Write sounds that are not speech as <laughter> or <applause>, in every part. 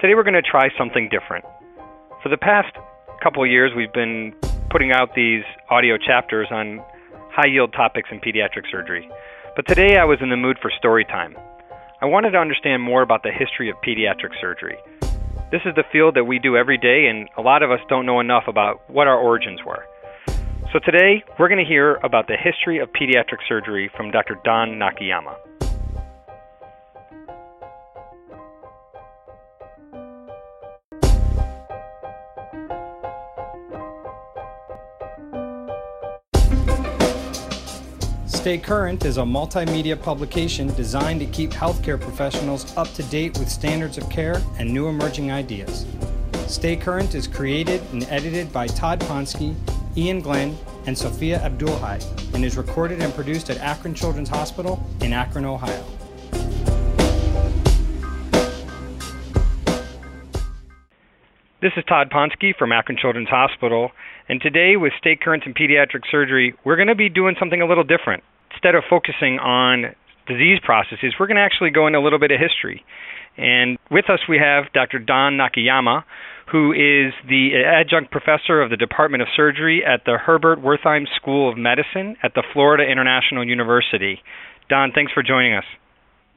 Today we're going to try something different. For the past couple years, we've been putting out these audio chapters on high yield topics in pediatric surgery. But today I was in the mood for story time. I wanted to understand more about the history of pediatric surgery. This is the field that we do every day, and a lot of us don't know enough about what our origins were. So today, we're going to hear about the history of pediatric surgery from Dr. Don Nakayama. Stay Current is a multimedia publication designed to keep healthcare professionals up to date with standards of care and new emerging ideas. Stay Current is created and edited by Todd Ponsky Ian Glenn, and Sophia Abdulhai, and is recorded and produced at Akron Children's Hospital in Akron, Ohio. This is Todd Ponsky from Akron Children's Hospital, and today with Stay Current in Pediatric Surgery, we're going to be doing something a little different. Instead of focusing on disease processes, we're going to actually go into a little bit of history. And with us, we have Dr. Don Nakayama, who is the adjunct professor of the Department of Surgery at the Herbert Wertheim School of Medicine at the Florida International University. Don, thanks for joining us.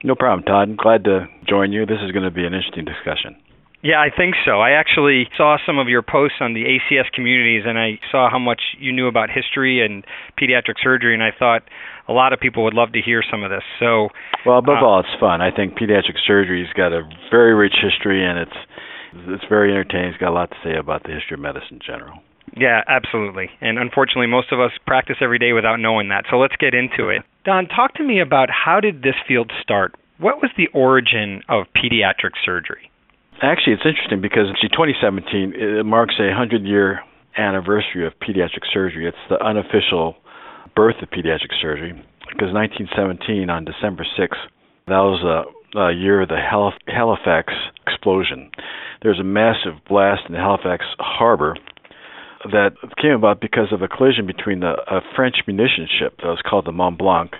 No problem, Todd. I'm glad to join you. This is going to be an interesting discussion. Yeah, I think so. I actually saw some of your posts on the ACS communities and I saw how much you knew about history and pediatric surgery and I thought a lot of people would love to hear some of this. So Well, above uh, all, it's fun. I think pediatric surgery's got a very rich history and it's it's very entertaining. It's got a lot to say about the history of medicine in general. Yeah, absolutely. And unfortunately, most of us practice every day without knowing that. So let's get into it. <laughs> Don, talk to me about how did this field start? What was the origin of pediatric surgery? Actually, it's interesting because in 2017 it marks a 100-year anniversary of pediatric surgery. It's the unofficial birth of pediatric surgery because 1917 on December 6th, that was a, a year of the Halifax explosion there's a massive blast in Halifax harbor that came about because of a collision between a, a French munition ship that was called the Mont Blanc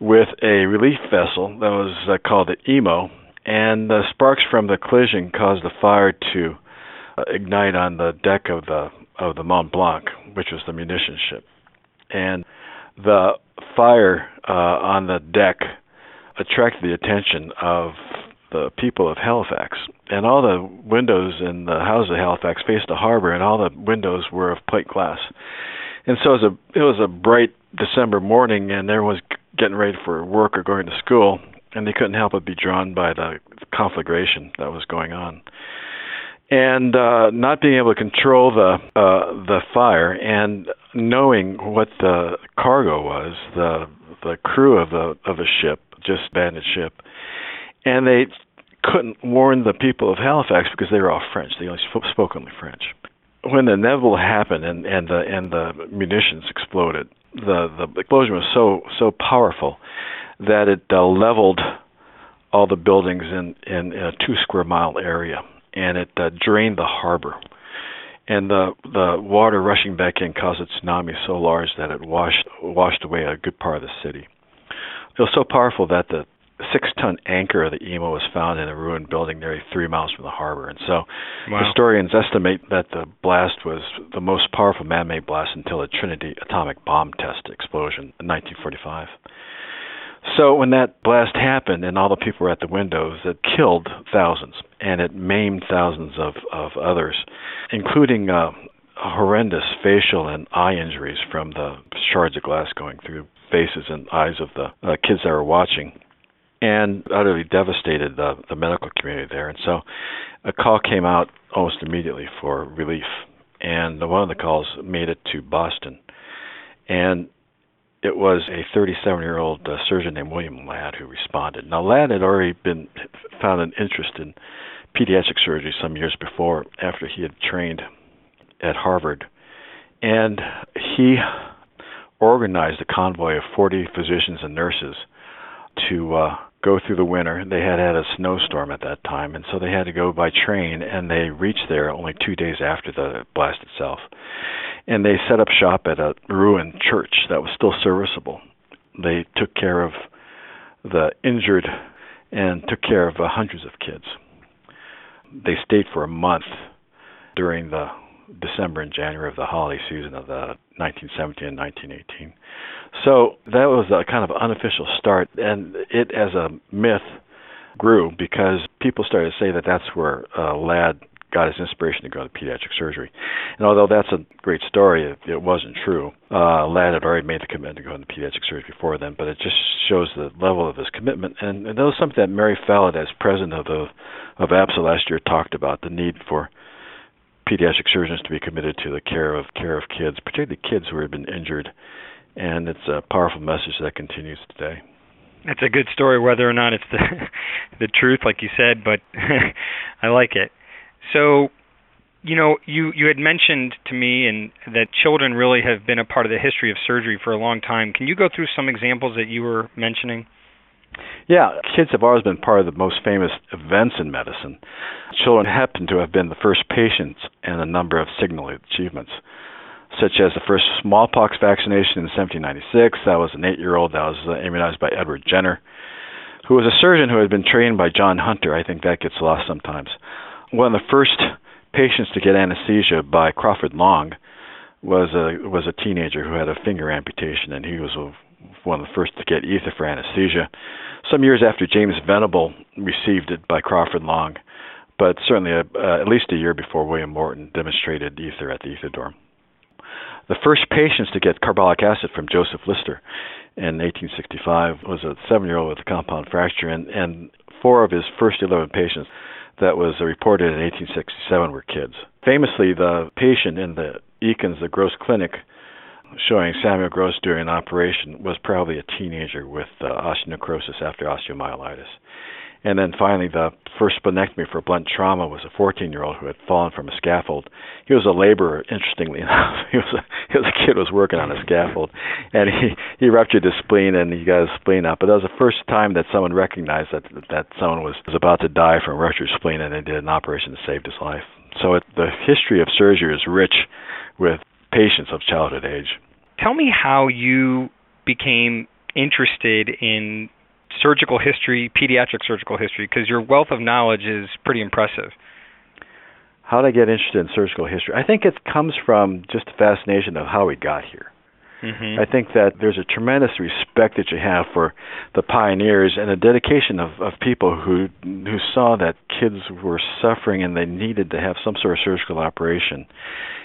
with a relief vessel that was uh, called the Imo, and the sparks from the collision caused the fire to uh, ignite on the deck of the of the Mont Blanc, which was the munition ship, and the fire uh, on the deck attracted the attention of the people of Halifax, and all the windows in the house of Halifax faced the harbor, and all the windows were of plate glass. And so it was a it was a bright December morning, and everyone was getting ready for work or going to school, and they couldn't help but be drawn by the conflagration that was going on. And uh, not being able to control the uh, the fire, and knowing what the cargo was, the the crew of the of a ship, just bandit ship, and they couldn't warn the people of Halifax because they were all French. They only spoke only French. When the inevitable happened and and the and the munitions exploded, the the explosion was so so powerful that it uh, leveled all the buildings in, in a two square mile area, and it uh, drained the harbor. And the the water rushing back in caused a tsunami so large that it washed washed away a good part of the city. It was so powerful that the six ton anchor of the Imo was found in a ruined building nearly three miles from the harbor. And so wow. historians estimate that the blast was the most powerful man made blast until the Trinity atomic bomb test explosion in 1945. So when that blast happened and all the people were at the windows, it killed thousands and it maimed thousands of, of others, including uh, horrendous facial and eye injuries from the shards of glass going through faces and eyes of the uh, kids that were watching and utterly devastated the, the medical community there. And so a call came out almost immediately for relief. And one of the calls made it to Boston. And it was a 37 year old uh, surgeon named William Ladd who responded. Now, Ladd had already been found an interest in pediatric surgery some years before after he had trained at Harvard. And he organized a convoy of 40 physicians and nurses to uh, go through the winter. They had had a snowstorm at that time, and so they had to go by train, and they reached there only two days after the blast itself. And they set up shop at a ruined church that was still serviceable. They took care of the injured and took care of uh, hundreds of kids. they stayed for a month during the December and January of the holiday season of the 1917 and 1918. So that was a kind of unofficial start, and it as a myth grew because people started to say that that's where uh, Ladd got his inspiration to go to pediatric surgery. And although that's a great story, it, it wasn't true. Uh, Ladd had already made the commitment to go into pediatric surgery before then, but it just shows the level of his commitment. And, and that was something that Mary Fallat, as president of the of APSA last year, talked about the need for pediatric surgeons to be committed to the care of care of kids, particularly kids who have been injured. And it's a powerful message that continues today. It's a good story, whether or not it's the <laughs> the truth, like you said, but <laughs> I like it. So, you know, you you had mentioned to me and that children really have been a part of the history of surgery for a long time. Can you go through some examples that you were mentioning? Yeah, kids have always been part of the most famous events in medicine. Children happen to have been the first patients in a number of signal achievements, such as the first smallpox vaccination in 1796. That was an eight-year-old that was uh, immunized by Edward Jenner, who was a surgeon who had been trained by John Hunter. I think that gets lost sometimes one of the first patients to get anesthesia by Crawford Long was a was a teenager who had a finger amputation, and he was one of the first to get ether for anesthesia. Some years after James Venable received it by Crawford Long, but certainly a, uh, at least a year before William Morton demonstrated ether at the Ether Dome. The first patients to get carbolic acid from Joseph Lister in 1865 was a seven-year-old with a compound fracture, and, and four of his first 11 patients that was reported in 1867 were kids. Famously, the patient in the Eakins, the Gross Clinic, showing Samuel Gross during an operation was probably a teenager with uh, osteonecrosis after osteomyelitis. And then finally, the first splenectomy for blunt trauma was a 14-year-old who had fallen from a scaffold. He was a laborer, interestingly <laughs> enough. He was a, he was a kid who was working on a scaffold, and he he ruptured his spleen and he got his spleen out. But that was the first time that someone recognized that that someone was was about to die from ruptured spleen, and they did an operation that saved his life. So it, the history of surgery is rich with patients of childhood age. Tell me how you became interested in surgical history, pediatric surgical history, because your wealth of knowledge is pretty impressive. How did I get interested in surgical history? I think it comes from just the fascination of how we got here. Mm-hmm. I think that there's a tremendous respect that you have for the pioneers and a dedication of, of people who who saw that kids were suffering and they needed to have some sort of surgical operation.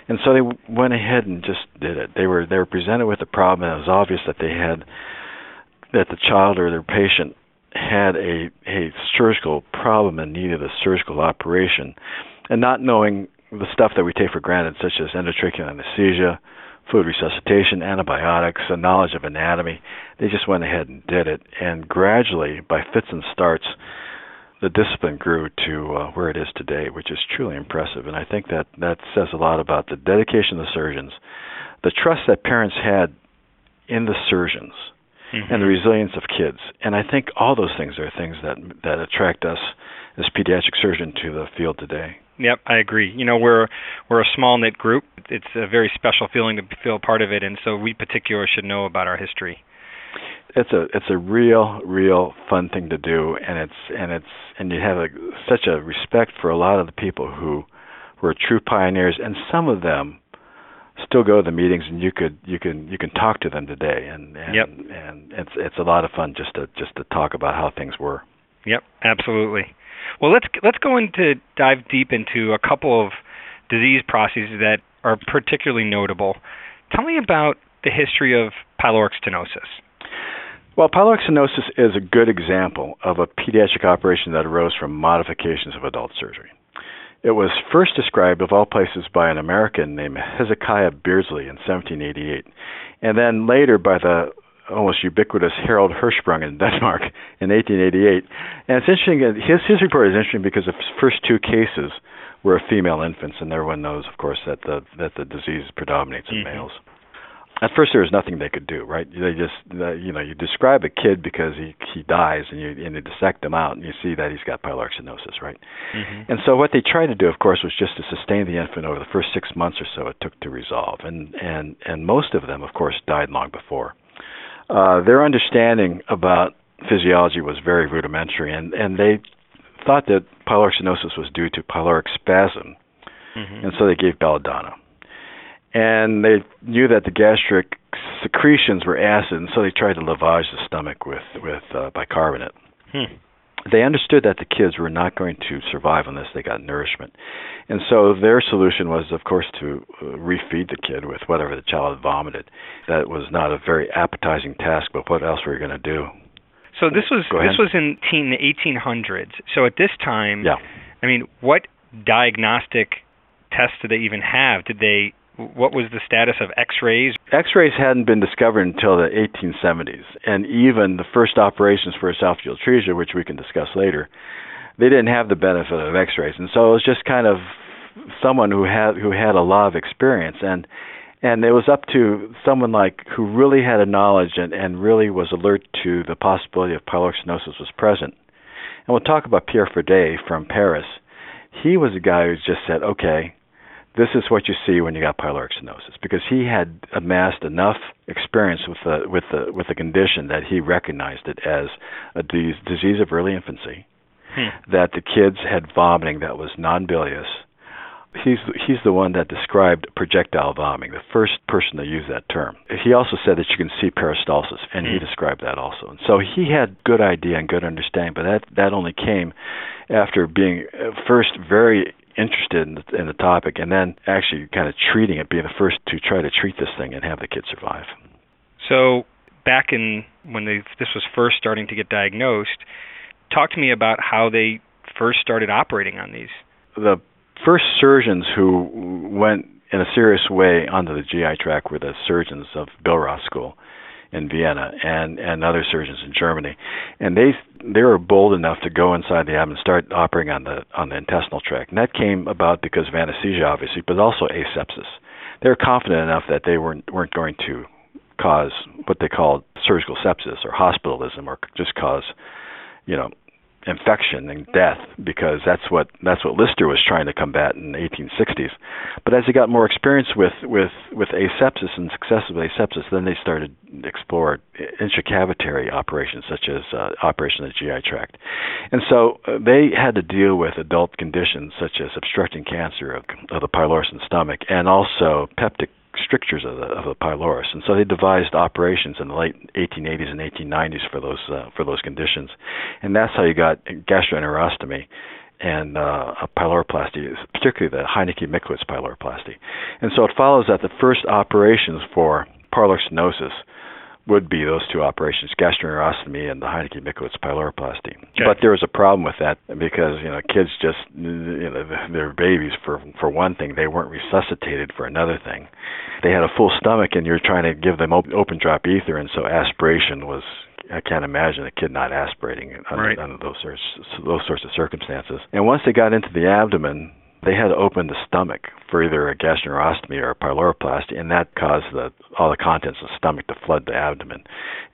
And so they went ahead and just did it. They were they were presented with a problem and it was obvious that they had that the child or their patient had a a surgical problem and needed a surgical operation, and not knowing the stuff that we take for granted, such as endotracheal anesthesia, fluid resuscitation, antibiotics, a knowledge of anatomy, they just went ahead and did it. And gradually, by fits and starts, the discipline grew to uh, where it is today, which is truly impressive. And I think that that says a lot about the dedication of the surgeons, the trust that parents had in the surgeons mm-hmm. and the resilience of kids. And I think all those things are things that that attract us as pediatric surgeons to the field today. Yep, I agree. You know, we're we're a small knit group. It's a very special feeling to feel part of it, and so we particularly should know about our history. It's a it's a real real fun thing to do, and it's and it's and you have a, such a respect for a lot of the people who were true pioneers, and some of them still go to the meetings and you could you can you can talk to them today and and, yep. and it's it's a lot of fun just to just to talk about how things were. Yep, absolutely. Well, let's let's go into dive deep into a couple of disease processes that are particularly notable. Tell me about the history of pyloric stenosis. Well, pyloric stenosis is a good example of a pediatric operation that arose from modifications of adult surgery. It was first described, of all places, by an American named Hezekiah Beardsley in 1788, and then later by the almost ubiquitous Harald Hirschsprung in Denmark in 1888. And it's interesting, his, his report is interesting because the first two cases were of female infants, and everyone knows, of course, that the that the disease predominates in mm-hmm. males at first there was nothing they could do right they just uh, you know you describe a kid because he he dies and you and you dissect him out and you see that he's got pyloric stenosis right mm-hmm. and so what they tried to do of course was just to sustain the infant over the first six months or so it took to resolve and and and most of them of course died long before uh their understanding about physiology was very rudimentary and and they thought that pyloric stenosis was due to pyloric spasm, Mm-hmm. and so they gave belladonna. And they knew that the gastric secretions were acid, and so they tried to lavage the stomach with with uh, bicarbonate. Hmm. They understood that the kids were not going to survive unless they got nourishment, and so their solution was, of course, to uh, refeed the kid with whatever the child vomited. That was not a very appetizing task, but what else were you going to do? So this was this was in teen, the 1800s. So at this time, Yeah. I mean, what diagnostic tests did they even have? Did they? What was the status of X-rays? X-rays hadn't been discovered until the 1870s, and even the first operations for esophageal atresia, which we can discuss later, they didn't have the benefit of X-rays, and so it was just kind of someone who had who had a lot of experience, and and it was up to someone like who really had a knowledge and and really was alert to the possibility of pyloric stenosis was present. And we'll talk about Pierre Fredet from Paris. He was a guy who just said, okay, this is what you see when you got pyloric stenosis because he had amassed enough experience with the with the with the condition that he recognized it as a disease, disease of early infancy Hmm. that the kids had vomiting that was non-bilious he's he's the one that described projectile vomiting the first person to use that term he also said that you can see peristalsis and he Hmm. described that also and so he had good idea and good understanding but that that only came after being uh, first very interested in the, in the topic and then actually kind of treating it, being the first to try to treat this thing and have the kid survive. So back in when they, this was first starting to get diagnosed, talk to me about how they first started operating on these. The first surgeons who went in a serious way onto the GI tract were the surgeons of Billroth School in Vienna and and other surgeons in Germany, and they they were bold enough to go inside the abdomen and start operating on the on the intestinal tract. And that came about because of anesthesia, obviously, but also asepsis. They were confident enough that they weren't weren't going to cause what they called surgical sepsis or hospitalism, or just cause, you know, infection and death because that's what that's what Lister was trying to combat in the 1860s. But as he got more experience with with with asepsis and successive asepsis, then they started explore intracavitary operations such as uh, operation of the GI tract. And so uh, they had to deal with adult conditions such as obstructing cancer of, of the pylorus and stomach and also peptic strictures of the of the pylorus, and so they devised operations in the late 1880s and 1890s for those uh, for those conditions, and that's how you got gastroenterostomy and uh, a pyloroplasty, particularly the Heineke-Mikulicz pyloroplasty. And so it follows that the first operations for pyloric stenosis would be those two operations, gastroenterostomy and the Heineke-Mikulicz pyloroplasty. Okay. But there was a problem with that because you know kids just you know they're babies for for one thing they weren't resuscitated for another thing. They had a full stomach and you're trying to give them op- open drop ether, and so aspiration was I can't imagine a kid not aspirating under, Right. under those sorts those sorts of circumstances. And once they got into the abdomen, they had to open the stomach for either a gastroenterostomy or a pyloroplasty, and that caused the, all the contents of the stomach to flood the abdomen,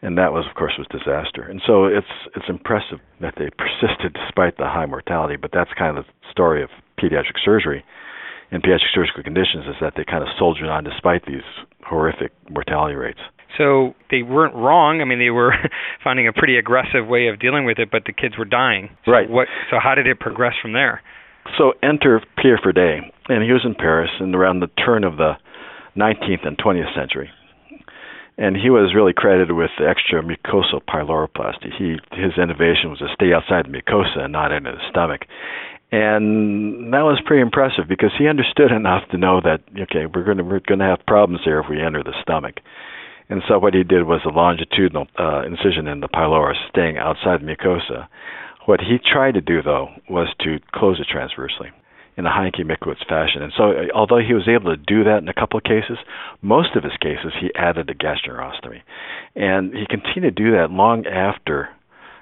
and that was, of course, was disaster. And so it's it's impressive that they <laughs> persisted despite the high mortality. But that's kind of the story of pediatric surgery and pediatric surgical conditions is that they kind of soldiered on despite these horrific mortality rates. So they weren't wrong. I mean, they were <laughs> finding a pretty aggressive way of dealing with it, but the kids were dying. So Right. What? So how did it progress from there? So enter Pierre Fredet, and he was in Paris and around the turn of the 19th and 20th century. And he was really credited with the extra mucosal pyloroplasty. He his innovation was to stay outside the mucosa and not into the stomach. And that was pretty impressive because he understood enough to know that okay, we're going to we're going to have problems here if we enter the stomach. And so what he did was a longitudinal uh, incision in the pylorus, staying outside the mucosa. What he tried to do, though, was to close it transversely in a Heineke-Mikulicz fashion. And so, uh, although he was able to do that in a couple of cases, most of his cases he added a gastroenterostomy, and he continued to do that long after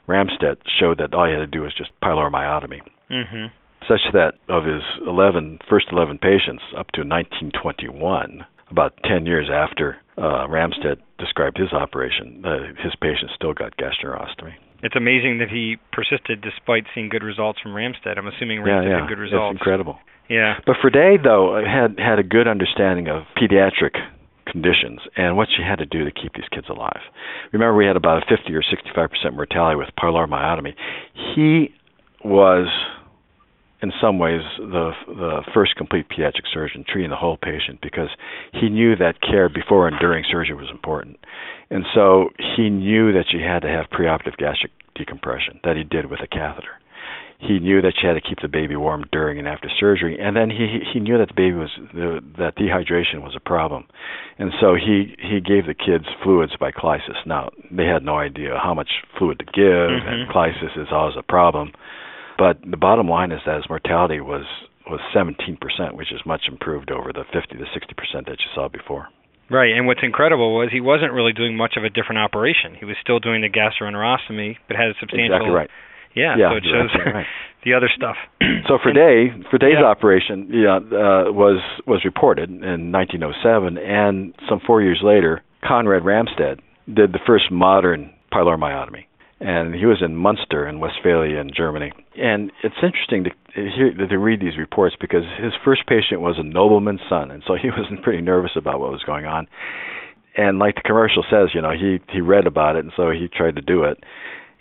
Ramstedt showed that all he had to do was just pyloromyotomy. Mm-hmm. Such that of his 11 first 11 patients up to 1921, about 10 years after uh, Ramstedt described his operation, uh, his patients still got gastroenterostomy. It's amazing that he persisted despite seeing good results from Ramstedt. I'm assuming yeah, yeah, had good it's results. incredible. Yeah. But Fredet, though, had had a good understanding of pediatric conditions and what she had to do to keep these kids alive. Remember, we had about a 50 or 65 percent mortality with pyloromyotomy. He was in some ways the the first complete pediatric surgeon treating the whole patient because he knew that care before and during surgery was important. And so he knew that you had to have preoperative gastric decompression that he did with a catheter. He knew that you had to keep the baby warm during and after surgery, and then he he knew that the baby was that dehydration was a problem, and so he he gave the kids fluids by clysis. Now they had no idea how much fluid to give, mm-hmm. and clysis is always a problem. But the bottom line is that his mortality was was 17%, which is much improved over the 50 to 60% that you saw before. Right, and what's incredible was he wasn't really doing much of a different operation. He was still doing the gastroenterostomy, but had a substantial. Exactly right. Yeah, yeah so it shows right. <laughs> the other stuff. so Fredet, for Day's yeah. operation, yeah, uh, was was reported in 1907, and some four years later, Conrad Ramstedt did the first modern pyloromyotomy and he was in Munster in Westphalia in Germany. And it's interesting to hear to read these reports because his first patient was a nobleman's son, and so he <laughs> was pretty nervous about what was going on. And like the commercial says, you know, he he read about it, and so he tried to do it.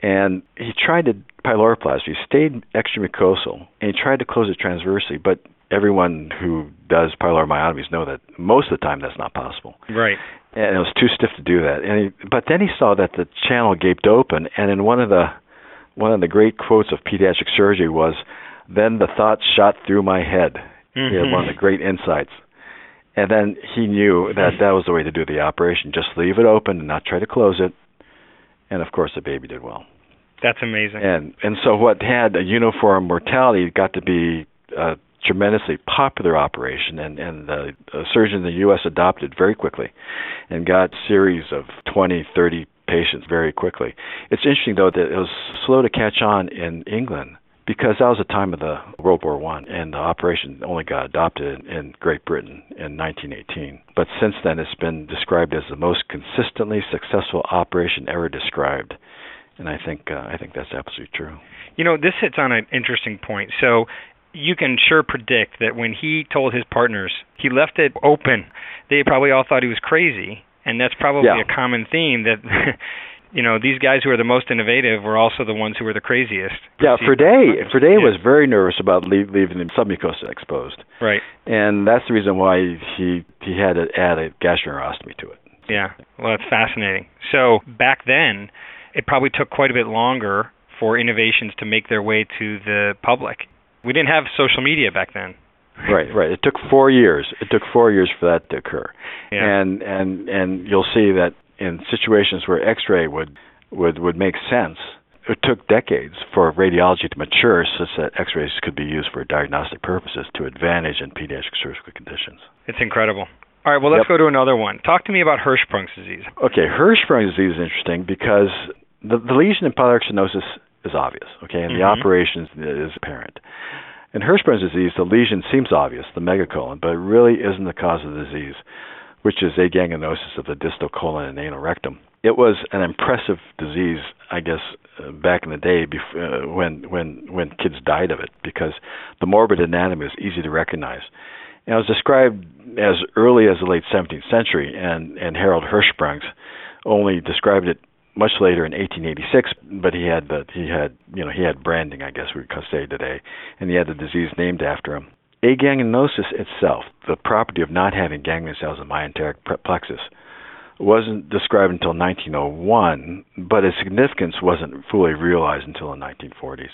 And he tried to pyloroplasty. Stayed extramucosal, and he tried to close it transversely, but everyone who does pyloromyotomies know that most of the time that's not possible. Right and it was too stiff to do that. And he, but then he saw that the channel gaped open, and in one of the one of the great quotes of pediatric surgery was, "Then the thought shot through my head." Mm-hmm. He had one of the great insights, and then he knew that that was the way to do the operation: just leave it open and not try to close it. And of course, the baby did well. That's amazing. And and so what had a uniform mortality got to be uh, tremendously popular operation, and and the, surgeons in the U.S. adopted very quickly, and got series of 20, 30 patients very quickly. It's interesting though that it was slow to catch on in England because that was the time of the World War One, and the operation only got adopted in Great Britain in 1918. But since then, it's been described as the most consistently successful operation ever described, and I think uh, I think that's absolutely true. You know, this hits on an interesting point. So you can sure predict that when he told his partners he left it open, they probably all thought he was crazy, and that's probably yeah. a common theme that. <laughs> you know these guys who are the most innovative were also the ones who were the craziest. Yeah, Fredet, yeah. was very nervous about leave, leaving the submucosa exposed. Right. And that's the reason why he he had to add a gastroenterostomy to it. Yeah, well, that's fascinating. So back then, it probably took quite a bit longer for innovations to make their way to the public we didn't have social media back then. Right, right. It took four years. It took four years for that to occur, yeah. and and and you'll see that in situations where X-ray would would would make sense, it took decades for radiology to mature such that X-rays could be used for diagnostic purposes to advantage in pediatric surgical conditions. It's incredible. All right, well, let's yep. go to another one. Talk to me about Hirschsprung's disease. Okay, Hirschsprung's disease is interesting because the, the lesion in stenosis is obvious, okay, and mm-hmm. the operation is apparent. In Hirschsprung's disease, the lesion seems obvious, the megacolon, but it really isn't the cause of the disease, which is aganglionosis of the distal colon and anal rectum. It was an impressive disease, I guess, uh, back in the day before, uh, when when when kids died of it, because the morbid anatomy was easy to recognize. And it was described as early as the late 17th century, and and Harald Hirschsprung only described it much later in 1886, but he had the he had you know he had branding, I guess we could say today, and he had the disease named after him. Aganglionosis itself, the property of not having ganglion cells in myenteric plexus, wasn't described until 1901, but its significance wasn't fully realized until the 1940s,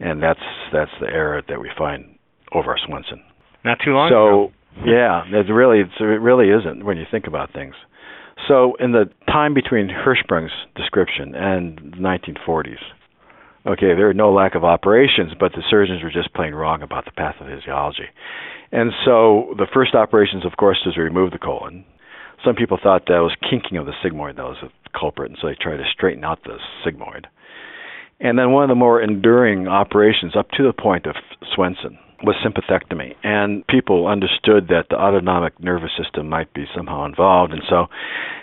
and that's that's the era that we find Orvar Swenson. Not too long so, ago. yeah, it really it's, it really isn't when you think about things. So, in the time between Hirschsprung's description and the 1940s, okay, there were no lack of operations, but the surgeons were just plain wrong about the pathophysiology. And so, the first operations, of course, was to remove the colon. Some people thought that was kinking of the sigmoid that was the culprit, and so they tried to straighten out the sigmoid. And then one of the more enduring operations up to the point of Swenson was sympathectomy. And people understood that the autonomic nervous system might be somehow involved, and so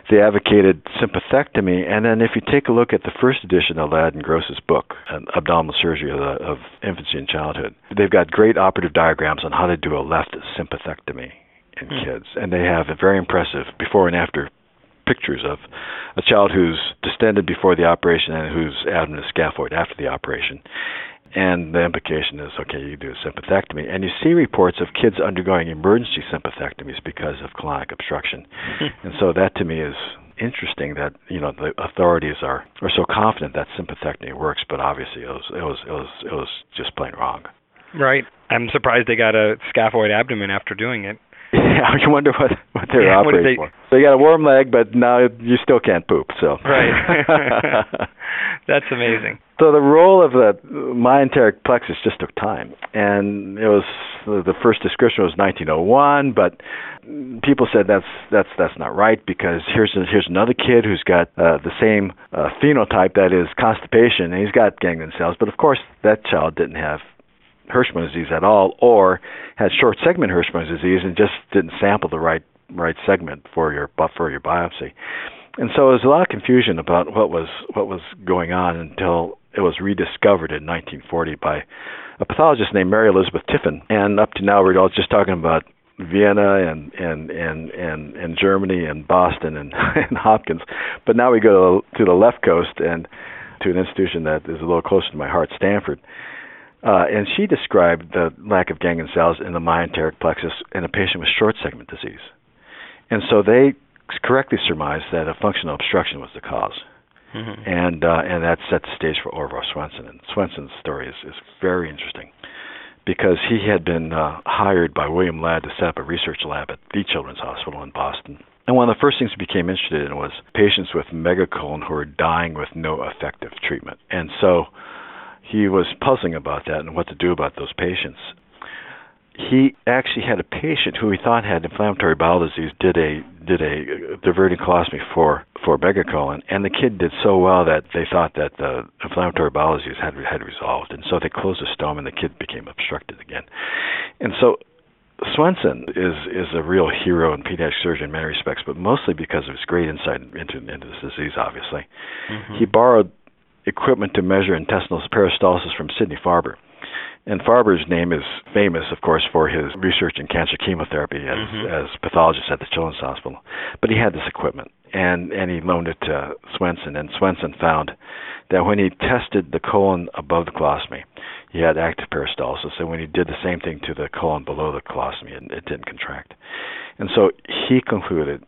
they advocated sympathectomy. And then, if you take a look at the first edition of Ladd and Gross's book, Abdominal Surgery of, the, of Infancy and Childhood, they've got great operative diagrams on how to do a left sympathectomy in mm. kids. And they have a very impressive before and after pictures of a child who's distended before the operation and whose abdomen is scaphoid after the operation And the implication is, okay, you do a sympathectomy. And you see reports of kids undergoing emergency sympathectomies because of colonic obstruction. Hmm. and so that to me is interesting that you know the authorities are are so confident that sympathectomy works, but obviously it was it was it was it was just plain wrong. Right. I'm surprised they got a scaphoid abdomen after doing it. <laughs> Yeah, I wonder what what they're Yeah, operating did they- for. So you got a warm leg, but now you still can't poop. So Right. <laughs> <laughs> That's amazing. So the role of the myenteric plexus just took time, and it was the first description was 1901, but people said that's that's that's not right because here's a, here's another kid who's got uh, the same uh, phenotype that is constipation, and he's got ganglion cells, but of course that child didn't have Hirschsprung disease at all, or had short segment Hirschsprung disease and just didn't sample the right right segment for your for your biopsy. And so there was a lot of confusion about what was what was going on until it was rediscovered in 1940 by a pathologist named Mary Elizabeth Tiffin. And up to now, we're all just talking about Vienna and and and and, and Germany and Boston and, <laughs> and Hopkins. But now we go to the left coast and to an institution that is a little closer to my heart, Stanford. Uh, and she described the lack of ganglion cells in the myenteric plexus in a patient with short segment disease. And so they correctly surmised that a functional obstruction was the because Mm-hmm. and uh, and that set the stage for Orvar Swenson. And Swenson's story is, is very interesting because he had been uh, hired by William Ladd to set up a research lab at the Children's Hospital in Boston. And one of the first things he became interested in was patients with megacolon who were dying with no effective treatment. And so he was puzzling about that and what to do about those patients. He actually had a patient who he thought had inflammatory bowel disease did a did a diverting colostomy for for megacolon, and the kid did so well that they thought that the inflammatory bowel disease had had resolved, and so they closed the stoma, and the kid became obstructed again. And so Swenson is is a real hero in pediatric surgery in many respects, but mostly because of his great insight into into this disease. Obviously, Mm-hmm. he borrowed equipment to measure intestinal peristalsis from Sidney Farber. And Farber's name is famous, of course, for his research in cancer chemotherapy as, Mhm. as pathologist at the Children's Hospital. But he had this equipment, and and he loaned it to Swenson. And Swenson found that when he tested the colon above the colostomy, he had active peristalsis. And when he did the same thing to the colon below the colostomy, it, it didn't contract. And so he concluded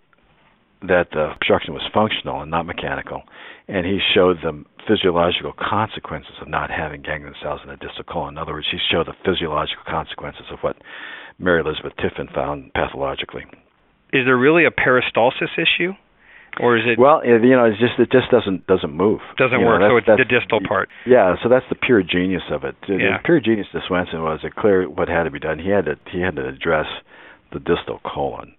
that the obstruction was functional and not mechanical, and he showed the physiological consequences of not having ganglion cells in the distal colon. In other words, he showed the physiological consequences of what Mary Elizabeth Tiffin found pathologically. Is there really a peristalsis issue, or is it Well, you know, it's just it just doesn't doesn't move. doesn't You work? that's- so it's the distal part. Yeah, so that's the pure genius of it. The Yeah. pure genius to Swenson was it clear what had to be done. He had to he had to address the distal colon,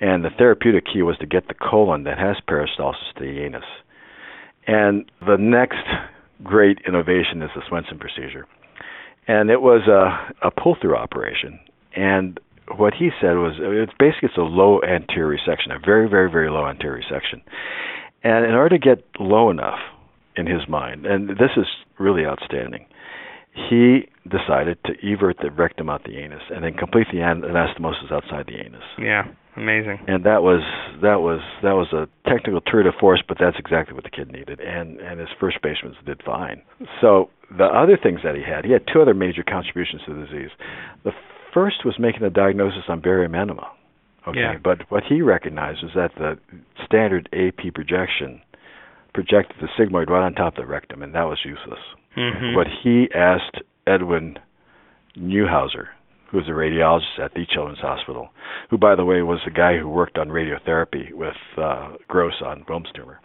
and the therapeutic key was to get the colon that has peristalsis to the anus. And the next <laughs> great innovation is the Swenson procedure, and it was a a pull through operation. And what he said was it's basically it's a low anterior resection, a very very very low anterior resection. And in order to get low enough in his mind, and this is really outstanding, he decided to evert the rectum out the anus and then complete the anastomosis outside the anus. Yeah, amazing. And that was that was that was a technical tour de force, but that's exactly what the kid needed, and and his first patients did fine. So the other things that he had, he had two other major contributions to the disease. The first was making a diagnosis on barium enema. Okay, Yeah. but what he recognized was that the standard AP projection projected the sigmoid right on top of the rectum, and that was useless. Mm-hmm. What he asked Edwin Neuhauser, who was a radiologist at the Children's Hospital, who, by the way, was the guy who worked on radiotherapy with uh, Gross on Wilms tumor.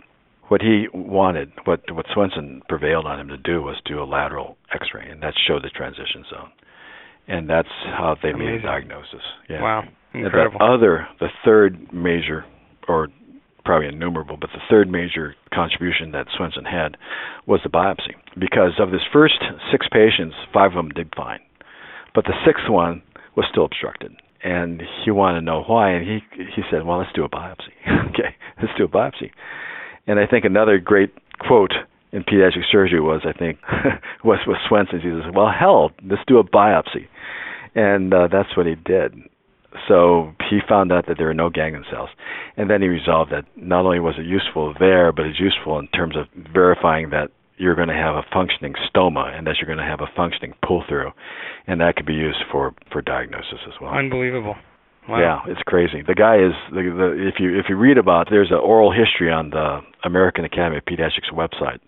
What he wanted, what what Swenson prevailed on him to do, was do a lateral X-ray, and that showed the transition zone, and that's how they made a diagnosis. Yeah. Wow, incredible. The other, the third major, or probably innumerable, but the third major contribution that Swenson had was the biopsy. Because of his first six patients, five of them did fine, but the sixth one was still obstructed, and he wanted to know why. And he he said, "Well, let's do a biopsy. <laughs> okay, let's do a biopsy." And I think another great quote in pediatric surgery was, I think, <laughs> was with Swenson. He says, "Well, hell, let's do a biopsy," and uh, that's what he did. So he found out that there were no ganglion cells, and then he resolved that not only was it useful there, but it's useful in terms of verifying that you're going to have a functioning stoma and that you're going to have a functioning pull through, and that could be used for for diagnosis as well. Unbelievable. Wow. Yeah, it's crazy. The guy is the, the if you if you read about there's an oral history on the American Academy of Pediatrics website.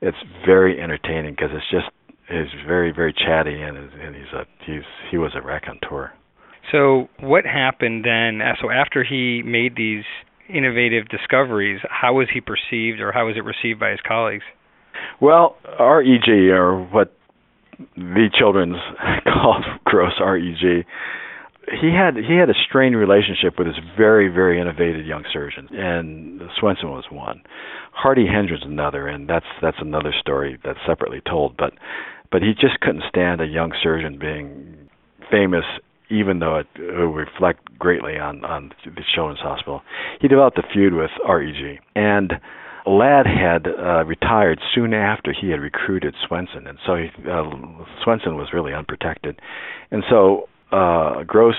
It's very entertaining because it's just he's very very chatty and and he's a he's he was a raconteur. So what happened then? Uh, so after he made these innovative discoveries, how was he perceived or how was it received by his colleagues? Well, REG or what the children's <laughs> called gross REG he had he had a strained relationship with this very very innovative young surgeon, and Swenson was one. Hardy Hendren's another, and that's that's another story that's separately told. But but he just couldn't stand a young surgeon being famous, even though it, it would reflect greatly on on the Children's Hospital. He developed a feud with REG, and Ladd had uh, retired soon after he had recruited Swenson, and so he, uh, Swenson was really unprotected, and so uh, Gross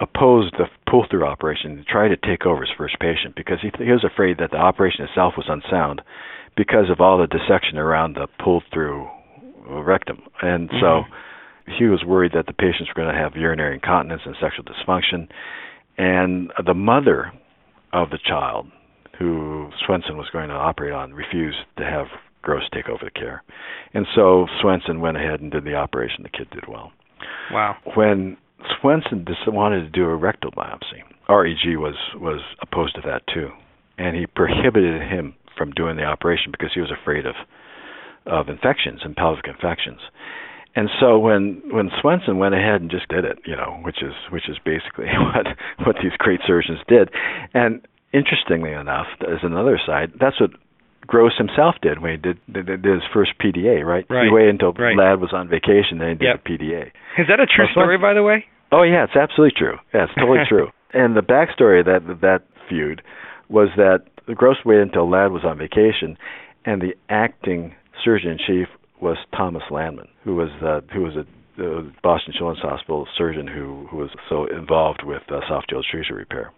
opposed the pull-through operation to try to take over his first patient because he, he was afraid that the operation itself was unsound because of all the dissection around the pull-through rectum, and mm-hmm. so he was worried that the patients were going to have urinary incontinence and sexual dysfunction. And the mother of the child, who Swenson was going to operate on, refused to have Gross take over the care. And so Swenson went ahead and did the operation. The kid did well. Wow. When Swenson just wanted to do a rectal biopsy, REG was was opposed to that too, and he prohibited him from doing the operation because he was afraid of of infections and pelvic infections. And so when when Swenson went ahead and just did it, you know, which is which is basically <laughs> what what these great surgeons did. And interestingly enough, as another side, that's what Gross himself did when he did, did, did his first PDA, right? right. He waited until right. Ladd was on vacation, then he did yep. the PDA. Is that a true well, story, by the way? Oh yeah, it's absolutely true. Yeah, it's totally <laughs> true. And the backstory of that that feud was that Gross waited until Ladd was on vacation, and the acting surgeon in chief was Thomas Lanman, who was the who was a the Boston Children's Hospital surgeon who who was so involved with uh, esophageal atresia repair.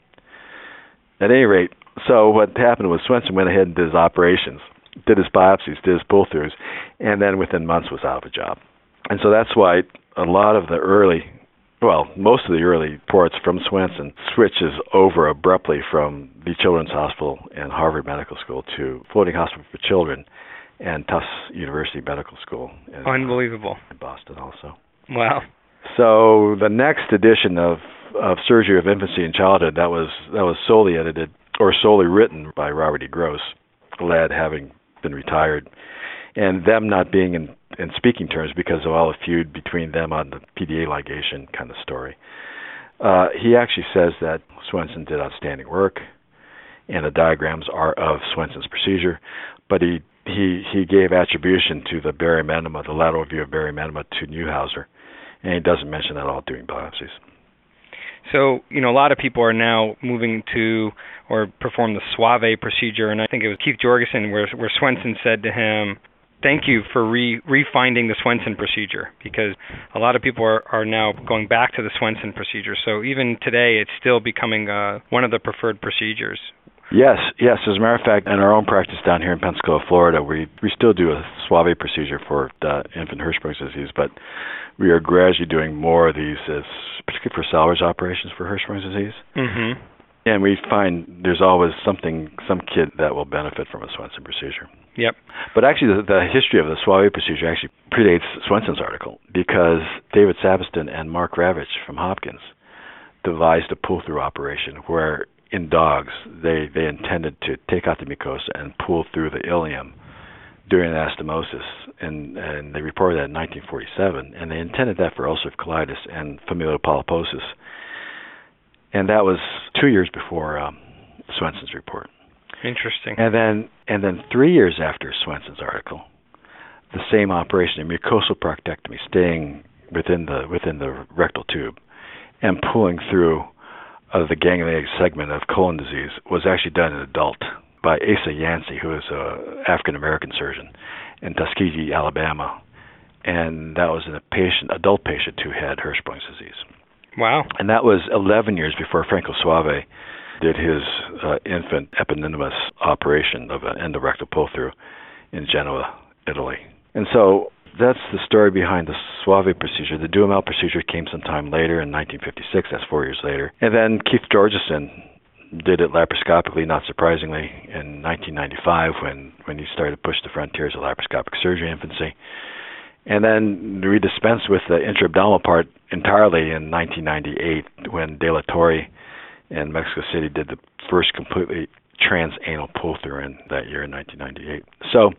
At any rate, so what happened was Swenson went ahead and did his operations, did his biopsies, did his pull-throughs, and then within months was out of a job. And so that's why a lot of the early, well, most of the early reports from Swenson switches over abruptly from the Children's Hospital and Harvard Medical School to Floating Hospital for Children and Tufts University Medical School. In, Unbelievable. In Boston also. Wow. So the next edition of of Surgery of Infancy and Childhood that was that was solely edited or solely written by Robert E. Gross, Ladd having been retired, and them not being in, in speaking terms because of all the feud between them on the PDA ligation kind of story. Uh, he actually says that Swenson did outstanding work, and the diagrams are of Swenson's procedure, but he he he gave attribution to the barium enema, the lateral view of barium enema to Neuhauser, and he doesn't mention that all doing biopsies. So, you know, a lot of people are now moving to or perform the Soave procedure, and I think it was Keith Georgeson where, where Swenson said to him, thank you for re refinding the Swenson procedure because a lot of people are, are now going back to the Swenson procedure. So even today, it's still becoming uh, one of the preferred procedures. Yes, yes. As a matter of fact, in our own practice down here in Pensacola, Florida, we we still do a Soave procedure for the infant Hirschsprung's disease, but we are gradually doing more of these, as, particularly for salvage operations for Hirschsprung's disease. Mm-hmm. And we find there's always something, some kid that will benefit from a Swenson procedure. Yep. But actually, the, the history of the Soave procedure actually predates Swenson's article because David Sabiston and Mark Ravitch from Hopkins devised a pull-through operation where in dogs they they intended to take out the mucosa and pull through the ileum during anastomosis, and and they reported that in 1947, and they intended that for ulcerative colitis and familial polyposis, and that was two years before um, Swenson's report. Interesting. And then and then three years after Swenson's article, the same operation, a mucosal proctectomy, staying within the within the rectal tube, and pulling through uh, the ganglionic segment of colon disease, was actually done in adult by Asa Yancey, who is an African American surgeon in Tuskegee, Alabama, and that was in a patient, adult patient who had Hirschsprung's disease. Wow! And that was 11 years before Franco Soave did his uh, infant eponymous operation of an endorectal pull-through in Genoa, Italy. And so that's the story behind the Soave procedure. The Duhamel procedure came sometime later in 1956. That's four years later. And then Keith Georgeson did it laparoscopically, not surprisingly, in 1995 when when he started to push the frontiers of laparoscopic surgery infancy. And then we dispensed with the intra-abdominal part entirely in 1998 when De La Torre in Mexico City did the first completely transanal pull-through in that year in 1998. So,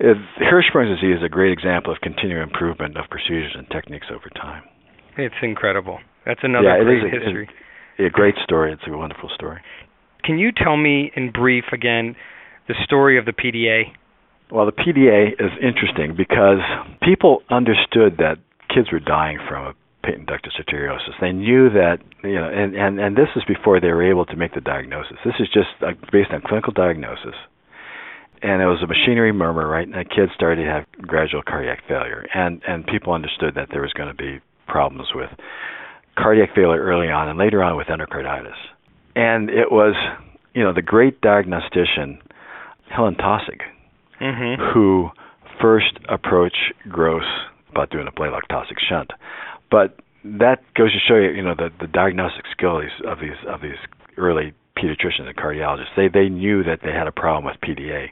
uh, Hirschsprung's disease is a great example of continuing improvement of procedures and techniques over time. It's incredible. That's another yeah, great a, history. A, a great story. It's a wonderful story. Can you tell me in brief again the story of the PDA? Well, the PDA is interesting because people understood that kids were dying from a patent ductus arteriosus. They knew that, you know, and, and, and this is before they were able to make the diagnosis. This is just uh, based on clinical diagnosis. And it was a machinery murmur, right? And the kids started to have gradual cardiac failure. And, and people understood that there was going to be problems with cardiac failure early on and later on with endocarditis. And it was, you know, the great diagnostician, Helen Taussig, mm-hmm. who first approached Gross about doing a Blalock Taussig shunt. But that goes to show you, you know, the, the diagnostic skills of these of these early pediatricians and cardiologists. They they knew that they had a problem with PDA,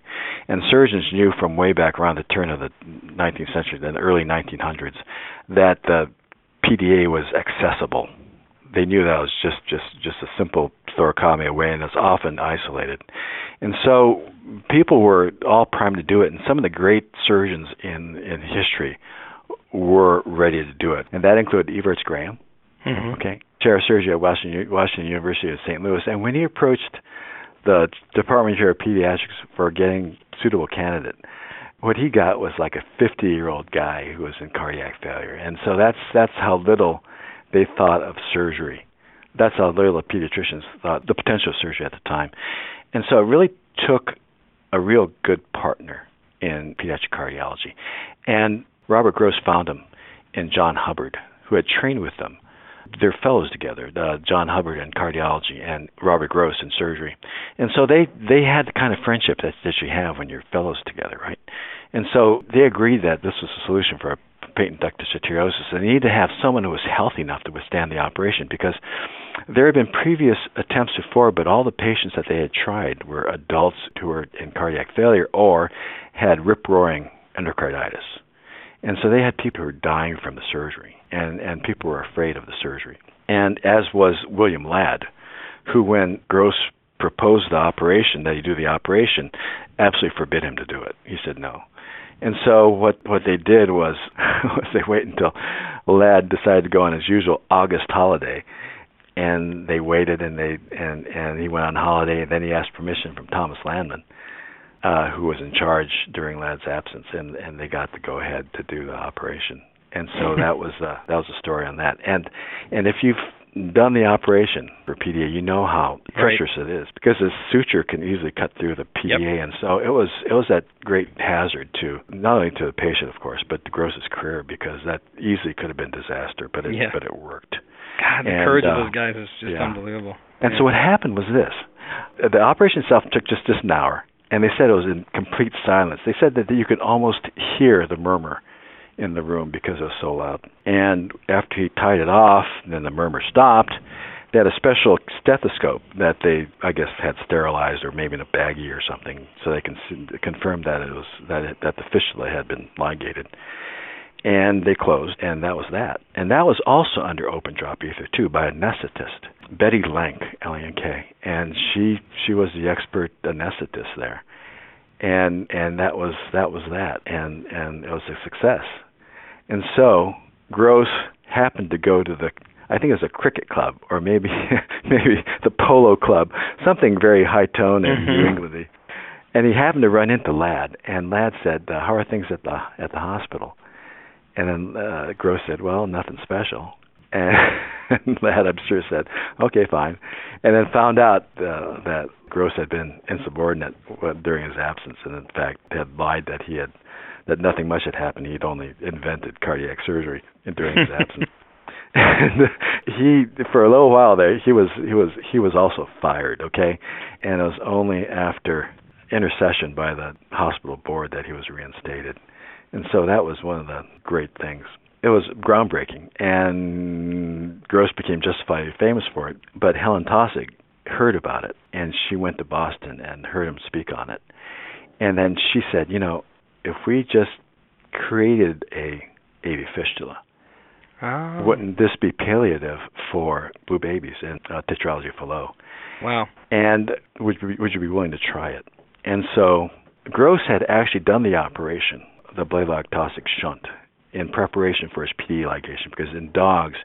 and surgeons knew from way back around the turn of the 19th century, the early 1900s, that the PDA was accessible. They knew that was just just just a simple thoracotomy away, and it's often isolated. And so people were all primed to do it, and some of the great surgeons in in history were ready to do it, and that included Evarts Graham, mm-hmm. okay, chair of surgery at Washington, Washington University of St. Louis, and when he approached the Department chair of Pediatrics for getting suitable candidate, what he got was like a 50 year old guy who was in cardiac failure, and so that's that's how little they thought of surgery. That's how little the pediatricians thought the potential of surgery at the time, and so it really took a real good partner in pediatric cardiology, and Robert Gross found him in John Hubbard, who had trained with them. They're fellows together, uh, John Hubbard in cardiology and Robert Gross in surgery, and so they they had the kind of friendship that that you have when you're fellows together, right? And so they agreed that this was a solution for a patent ductus arteriosus. They needed to have someone who was healthy enough to withstand the operation because there had been previous attempts before, but all the patients that they had tried were adults who were in cardiac failure or had rip roaring endocarditis. And so they had people who were dying from the surgery, and, and people were afraid of the surgery. And as was William Ladd, who, when Gross proposed the operation, that he do the operation, absolutely forbid him to do it. He said no. And so what what they did was <laughs> was they waited until Ladd decided to go on his usual August holiday, and they waited and they and and he went on holiday and then he asked permission from Thomas Lanman uh, who was in charge during Ladd's absence, and and they got to go ahead to do the operation. And so <laughs> that was uh, that was a story on that. And and if you've done the operation for PDA, you know how precious right. it is because the suture can easily cut through the PDA, yep. and so it was it was that great hazard to not only to the patient, of course, but to Gross's career because that easily could have been disaster, but it yeah. but it worked. God, the and, courage uh, of those guys is just yeah. unbelievable. And yeah. so what happened was this: the operation itself took just just an hour and they said it was in complete silence. They said that you could almost hear the murmur in the room because it was so loud. And after he tied it off, then the murmur stopped. They had a special stethoscope that they, I guess, had sterilized or maybe in a baggie or something, so they can confirm that it was that it, that the fistula had been ligated. And they closed, and that was that. And that was also under open drop ether too by a anesthetist. Betty Lank, L-E-N-K, and she she was the expert anesthetist there, and and that was that was that, and and it was a success, and so Gross happened to go to the I think it was a cricket club or maybe <laughs> maybe the polo club, something very high tone and mm-hmm. New Englandy, and he happened to run into Ladd, and Ladd said, uh, "How are things at the at the hospital?" And then uh, Gross said, "Well, nothing special." And Ladd, I'm sure, said, "Okay, fine," and then found out uh, that Gross had been insubordinate during his absence, and in fact had lied that he had that nothing much had happened. He'd only invented cardiac surgery during his absence. <laughs> and he, for a little while there, he was he was he was also fired. Okay, and it was only after intercession by the hospital board that he was reinstated And so that was one of the great things. It was groundbreaking, and Gross became justifiably famous for it. But Helen Taussig heard about it, and she went to Boston and heard him speak on it. And then she said, you know, if we just created a AV fistula, Oh. wouldn't this be palliative for blue babies and uh, tetralogy Fallot? Wow. And would you, would you be willing to try it? And so Gross had actually done the operation, the Blalock Taussig shunt, in preparation for his PD ligation because in dogs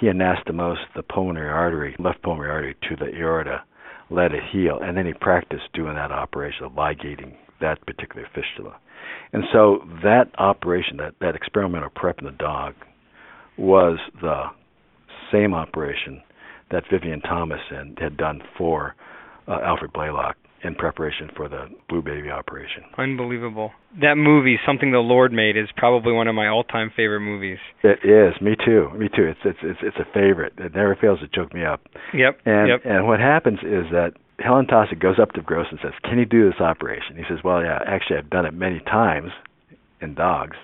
he anastomosed the pulmonary artery, left pulmonary artery to the aorta, let it heal, and then he practiced doing that operation of ligating that particular fistula. And so that operation, that, that experimental prep in the dog, was the same operation that Vivian Thomas had done for uh, Alfred Blalock in preparation for the Blue Baby operation. Unbelievable. That movie, Something the Lord Made, is probably one of my all-time favorite movies. It is. Me too. Me too. It's it's it's it's a favorite. It never fails to choke me up. Yep. And yep. and what happens is that Helen Taussig goes up to Gross and says, "Can you do this operation?" He says, "Well, yeah, actually, I've done it many times in dogs,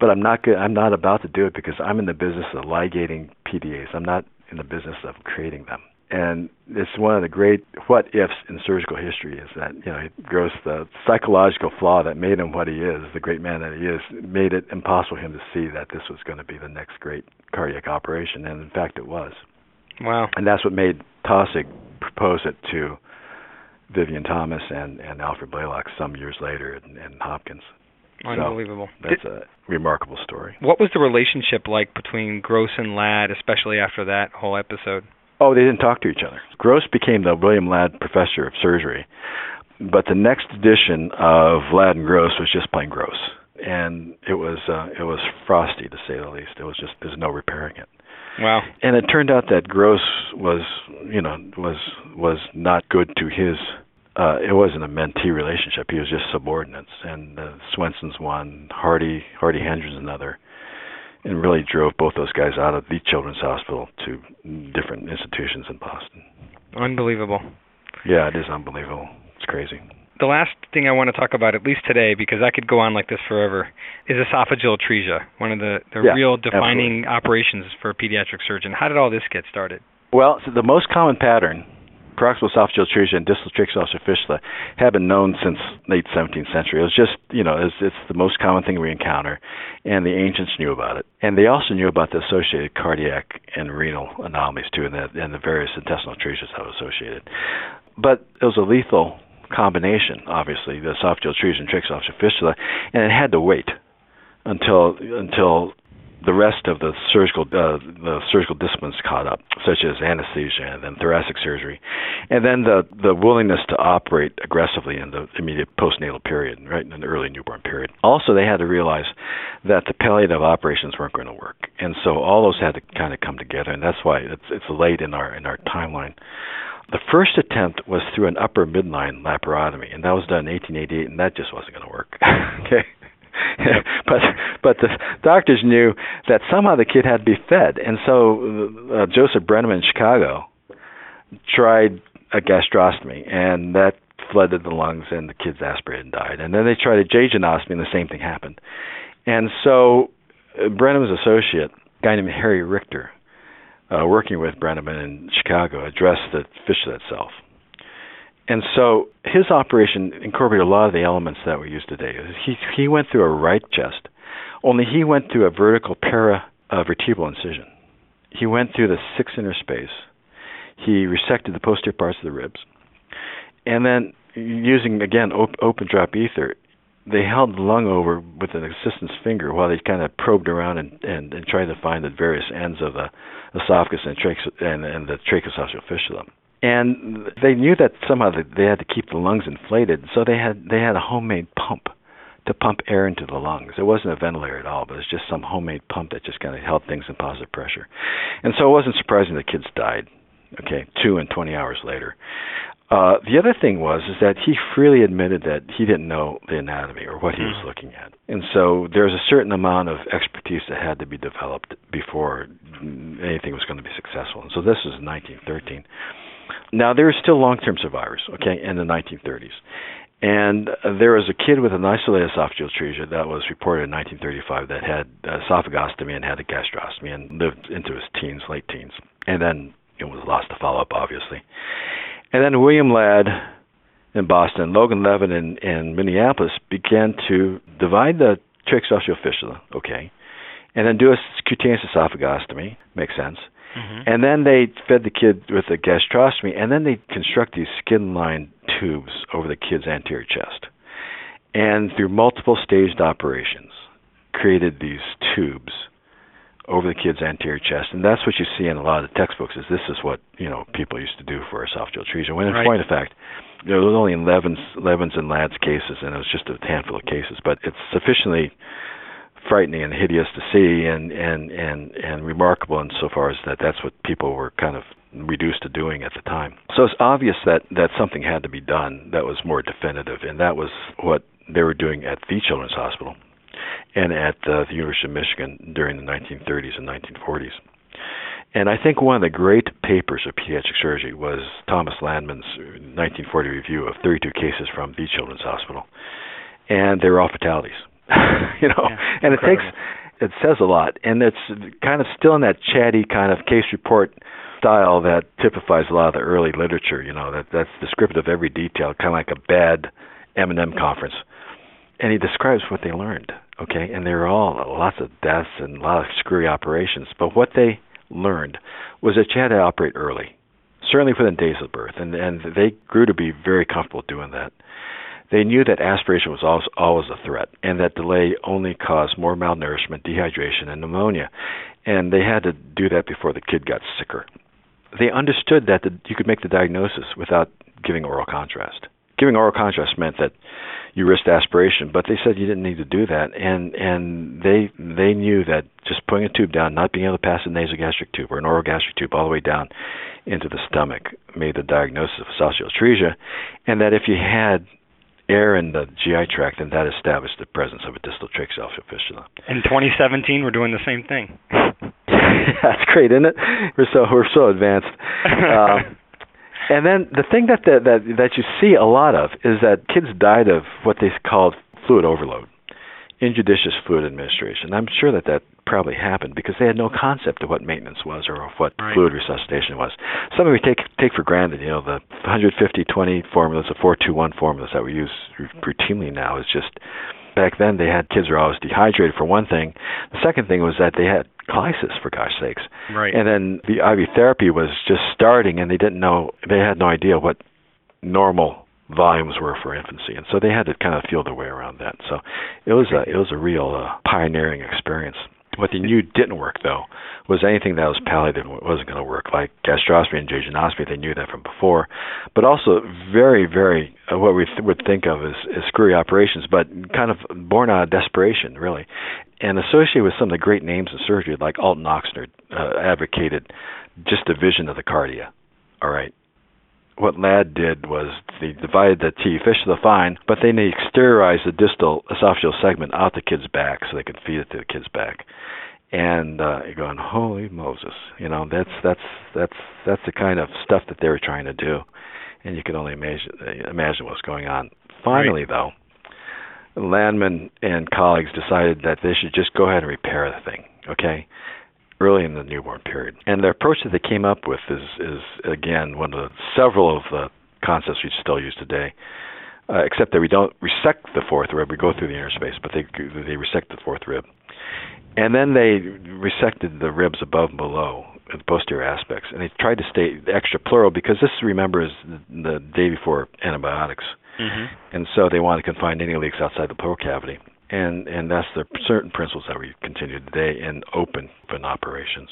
but I'm not good. I'm not about to do it because I'm in the business of ligating PDAs. I'm not in the business of creating them." And it's one of the great what ifs in surgical history is that you know Gross the psychological flaw that made him what he is, the great man that he is, made it impossible for him to see that this was going to be the next great cardiac operation, and in fact, it was. Wow. And that's what made Taussig propose it to Vivian Thomas and, and Alfred Blalock some years later in, in Hopkins. Unbelievable. So that's a remarkable story. What was the relationship like between Gross and Ladd, especially after that whole episode? Oh, they didn't talk to each other. Gross became the William Ladd Professor of Surgery, but the next edition of Ladd and Gross was just plain gross, and it was uh, it was frosty to say the least. It was just there's no repairing it. Wow. And it turned out that Gross was, you know, was was not good to his. Uh, it wasn't a mentee relationship. He was just subordinates. And uh, Swenson's one, Hardy Hardy Hendren's another, and really drove both those guys out of the Children's Hospital to different institutions in Boston. Unbelievable. Yeah, it is unbelievable. It's crazy the last thing I want to talk about, at least today, because I could go on like this forever, is esophageal atresia, one of the, the yeah, real defining absolutely. operations for a pediatric surgeon. How did all this get started? Well, so the most common pattern, proximal esophageal atresia and distal tracheoesophageal fistula, have been known since late 17th century. It was just, you know, it's, it's the most common thing we encounter, and the ancients knew about it. And they also knew about the associated cardiac and renal anomalies too, and the, and the various intestinal atresias that were associated. But it was a lethal combination, obviously, the esophageal atresia and tracheoesophageal fistula, and it had to wait until until the rest of the surgical uh, the surgical disciplines caught up, such as anesthesia and then thoracic surgery, and then the the willingness to operate aggressively in the immediate postnatal period, right in the early newborn period. Also, they had to realize that the palliative operations weren't going to work, and so all those had to kind of come together, and that's why it's it's late in our in our timeline. The first attempt was through an upper midline laparotomy, and that was done in 1888, and that just wasn't going to work. <laughs> okay. <laughs> but but the doctors knew that somehow the kid had to be fed, and so uh, Joseph Brenneman in Chicago tried a gastrostomy, and that flooded the lungs, and the kid's aspirated and died. And then they tried a jejunostomy, and the same thing happened. And so uh, Brenneman's associate, a guy named Harry Richter, uh, working with Brenneman in Chicago, addressed the fistula itself. And so his operation incorporated a lot of the elements that we use today. He he went through a right chest, only he went through a vertical para vertebral incision. He went through the six inner space. He resected the posterior parts of the ribs, and then using again op- open drop ether, they held the lung over with an assistant's finger while they kind of probed around and, and, and tried to find the various ends of the esophagus and, trache- and, and the tracheoesophageal fistula. And they knew that somehow they had to keep the lungs inflated, so they had they had a homemade pump to pump air into the lungs. It wasn't a ventilator at all, but it was just some homemade pump that just kind of held things in positive pressure. And so it wasn't surprising the kids died. Okay, two and twenty hours later. Uh, the other thing was is that he freely admitted that he didn't know the anatomy or what he was looking at, and so there's a certain amount of expertise that had to be developed before anything was going to be successful. And so this was 1913. Now there are still long-term survivors, okay, in the 1930s, And there was a kid with an isolated esophageal atresia that was reported in 1935 that had esophagostomy and had a gastrostomy and lived into his teens, late teens, and then it was lost to follow up, obviously. And then William Ladd in Boston, Logan Leven in, in Minneapolis began to divide the tracheoesophageal fistula, okay, and then do a cutaneous esophagostomy, makes sense. Mm-hmm. And then they fed the kid with a gastrostomy, and then they construct these skin-lined tubes over the kid's anterior chest. And through multiple staged operations, created these tubes over the kid's anterior chest, and that's what you see in a lot of the textbooks. Is this is what you know people used to do for esophageal atresia? When in right. point of fact, there was only in Leven's, Leven's and Ladd's cases, and it was just a handful of cases. But it's sufficiently frightening and hideous to see, and and and and remarkable insofar as that that's what people were kind of reduced to doing at the time. So it's obvious that that something had to be done that was more definitive, and that was what they were doing at the Children's Hospital and at uh, the University of Michigan during the 1930s and 1940s. And I think one of the great papers of pediatric surgery was Thomas Lanman's 1940 review of 32 cases from the Children's Hospital, and they were all fatalities. <laughs> you know, yeah, and incredible. it takes it says a lot, and it's kind of still in that chatty kind of case report style that typifies a lot of the early literature. You know, that that's descriptive of every detail, kind of like a bad M&M conference. And he describes what they learned. Okay, and there were all lots of deaths and a lot of screwy operations, but what they learned was that you had to operate early, certainly within days of birth, and and they grew to be very comfortable doing that. They knew that aspiration was always, always a threat, and that delay only caused more malnourishment, dehydration, and pneumonia, and they had to do that before the kid got sicker. They understood that the, you could make the diagnosis without giving oral contrast. Giving oral contrast meant that you risked aspiration, but they said you didn't need to do that, and and they they knew that just putting a tube down, not being able to pass a nasogastric tube or an oral gastric tube all the way down into the stomach made the diagnosis of esophageal atresia, and that if you had air in the GI tract, and that established the presence of a distal tracheoesophageal fistula. In 2017, we're doing the same thing. <laughs> That's great, isn't it? We're so we're so advanced. Uh, and then the thing that, that that that you see a lot of is that kids died of what they called fluid overload, injudicious fluid administration. I'm sure that that probably happened because they had no concept of what maintenance was or of what right. fluid resuscitation was. Some of we take take for granted, you know, the 150-20 formulas, the 4-2-1 formulas that we use routinely now is just back then they had kids were always dehydrated for one thing. The second thing was that they had colitis for gosh sakes. Right. And then the IV therapy was just starting and they didn't know they had no idea what normal volumes were for infancy. And so they had to kind of feel their way around that. So it was a it was a real uh, pioneering experience. What they knew didn't work though was anything that was palliative wasn't going to work, like gastrostomy and jejunostomy. They knew that from before, but also very, very uh, what we th- would think of as, as screwy operations, but kind of born out of desperation, really, and associated with some of the great names in surgery, like Alton Ochsner uh, advocated just division of the cardia. All right, what Ladd did was they divided the T the fine, but then they exteriorized the distal esophageal segment out the kid's back so they could feed it to the kid's back and uh, you're going, holy Moses, you know that's that's that's that's the kind of stuff that they were trying to do, and you can only imagine imagine what's going on. Finally, right. though, Lanman and colleagues decided that they should just go ahead and repair the thing, okay, early in the newborn period. And the approach that they came up with is is again one of the several of the concepts we still use today. Uh, except that we don't resect the fourth rib, we go through the interspace, but they they resect the fourth rib and then they resected the ribs above and below the posterior aspects, and they tried to stay extra pleural because this, remember, is the, the day before antibiotics, mm-hmm. and so they wanted to confine any leaks outside the pleural cavity, and and that's the certain principles that we continue today in open open operations.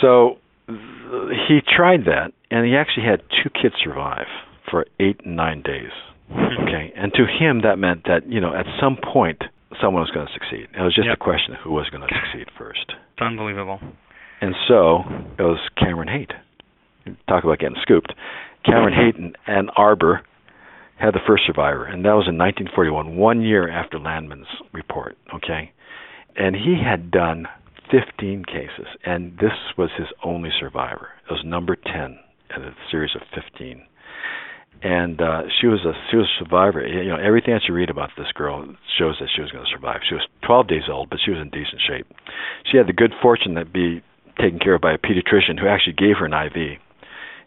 So he tried that, and he actually had two kids survive for eight and nine days. Mm-hmm. Okay, and to him that meant that you know at some point someone was going to succeed. It was just yep. a question of who was going to succeed first. It's unbelievable. And so it was Cameron Haight. Talk about getting scooped. Cameron Haight and Ann Arbor had the first survivor, and that was in 1941, one year after Lanman's report. Okay, and he had done 15 cases, and this was his only survivor. It was number 10 in a series of 15. and uh, she was a she was a survivor. You know, everything that you read about this girl shows that she was going to survive. She was 12 days old, but she was in decent shape. She had the good fortune to be taken care of by a pediatrician who actually gave her an IV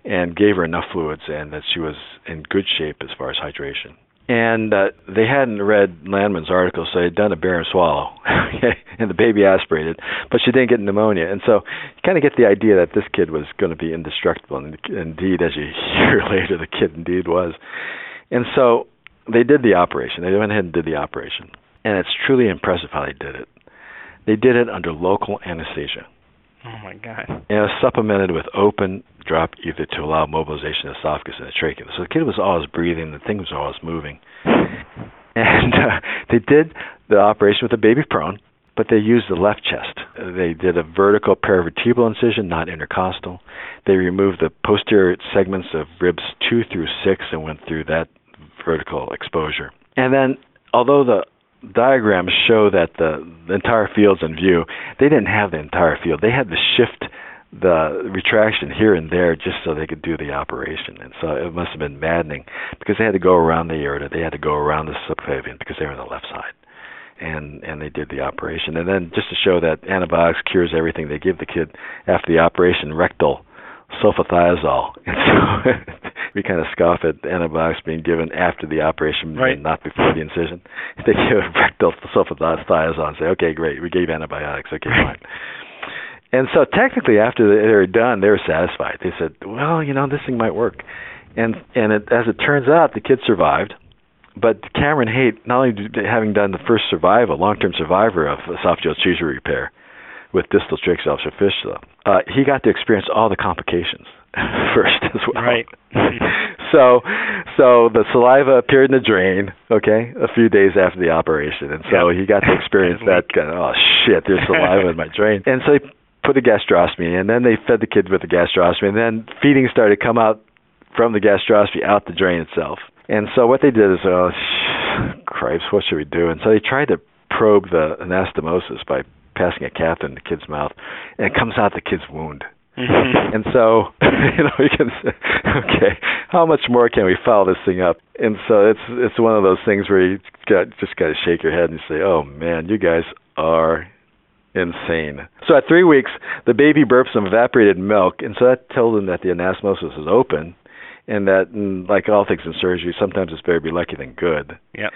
and gave her enough fluids, and that she was in good shape as far as hydration and uh, they hadn't read Lanman's article, so they'd done a barium swallow, <laughs> and the baby aspirated, but she didn't get pneumonia, and so you kind of get the idea that this kid was going to be indestructible, and indeed, as you <laughs> hear later, the kid indeed was, and so they did the operation. They went ahead and did the operation, and it's truly impressive how they did it. They did it under local anesthesia. Oh my God! And it was supplemented with open drop ether to allow mobilization of the esophagus and the trachea. So the kid was always breathing, the thing was always moving. <laughs> And uh, they did the operation with the baby prone, but they used the left chest. They did a vertical paravertebral incision, not intercostal. They removed the posterior segments of ribs two through six and went through that vertical exposure. And then, although the diagrams show that the, the entire field's in view, they didn't have the entire field. They had to shift the retraction here and there just so they could do the operation. And so it must have been maddening because they had to go around the aorta, they had to go around the subclavian because they were on the left side. And and they did the operation. And then just to show that antibiotics cures everything, they give the kid after the operation rectal sulfathiazole. <laughs> And so we kind of scoff at antibiotics being given after the operation right. and not before the incision. <laughs> They give a rectal sulfathiazole and say, okay, great, we gave antibiotics. Okay, fine. And so technically, after they were done, they were satisfied. They said, "Well, you know, this thing might work." And and it, as it turns out, the kid survived. But Cameron Haight, not only having done the first survival, long-term survivor of esophageal tissue repair with distal tracheal fistula, uh, he got to experience all the complications <laughs> first as well. Right. <laughs> so, so the saliva appeared in the drain. Okay, a few days after the operation, and so yep. he got to experience that. <laughs> Kind of, oh shit, there's saliva in my drain. And so he put a gastrostomy, and then they fed the kid with a gastrostomy, and then feeding started to come out from the gastrostomy out the drain itself. And so what they did is, oh, <sighs> cripes, what should we do? And so they tried to probe the anastomosis by passing a catheter in the kid's mouth, and it comes out the kid's wound. Mm-hmm. and so, <laughs> you know, you can say, okay, how much more can we follow this thing up? And so it's it's one of those things where you got just got to shake your head and say, oh man, you guys are insane. So at three weeks, the baby burps some evaporated milk, and so that told them that the anastomosis is open, and that, mm, like all things in surgery, sometimes it's better to be lucky than good. Yep.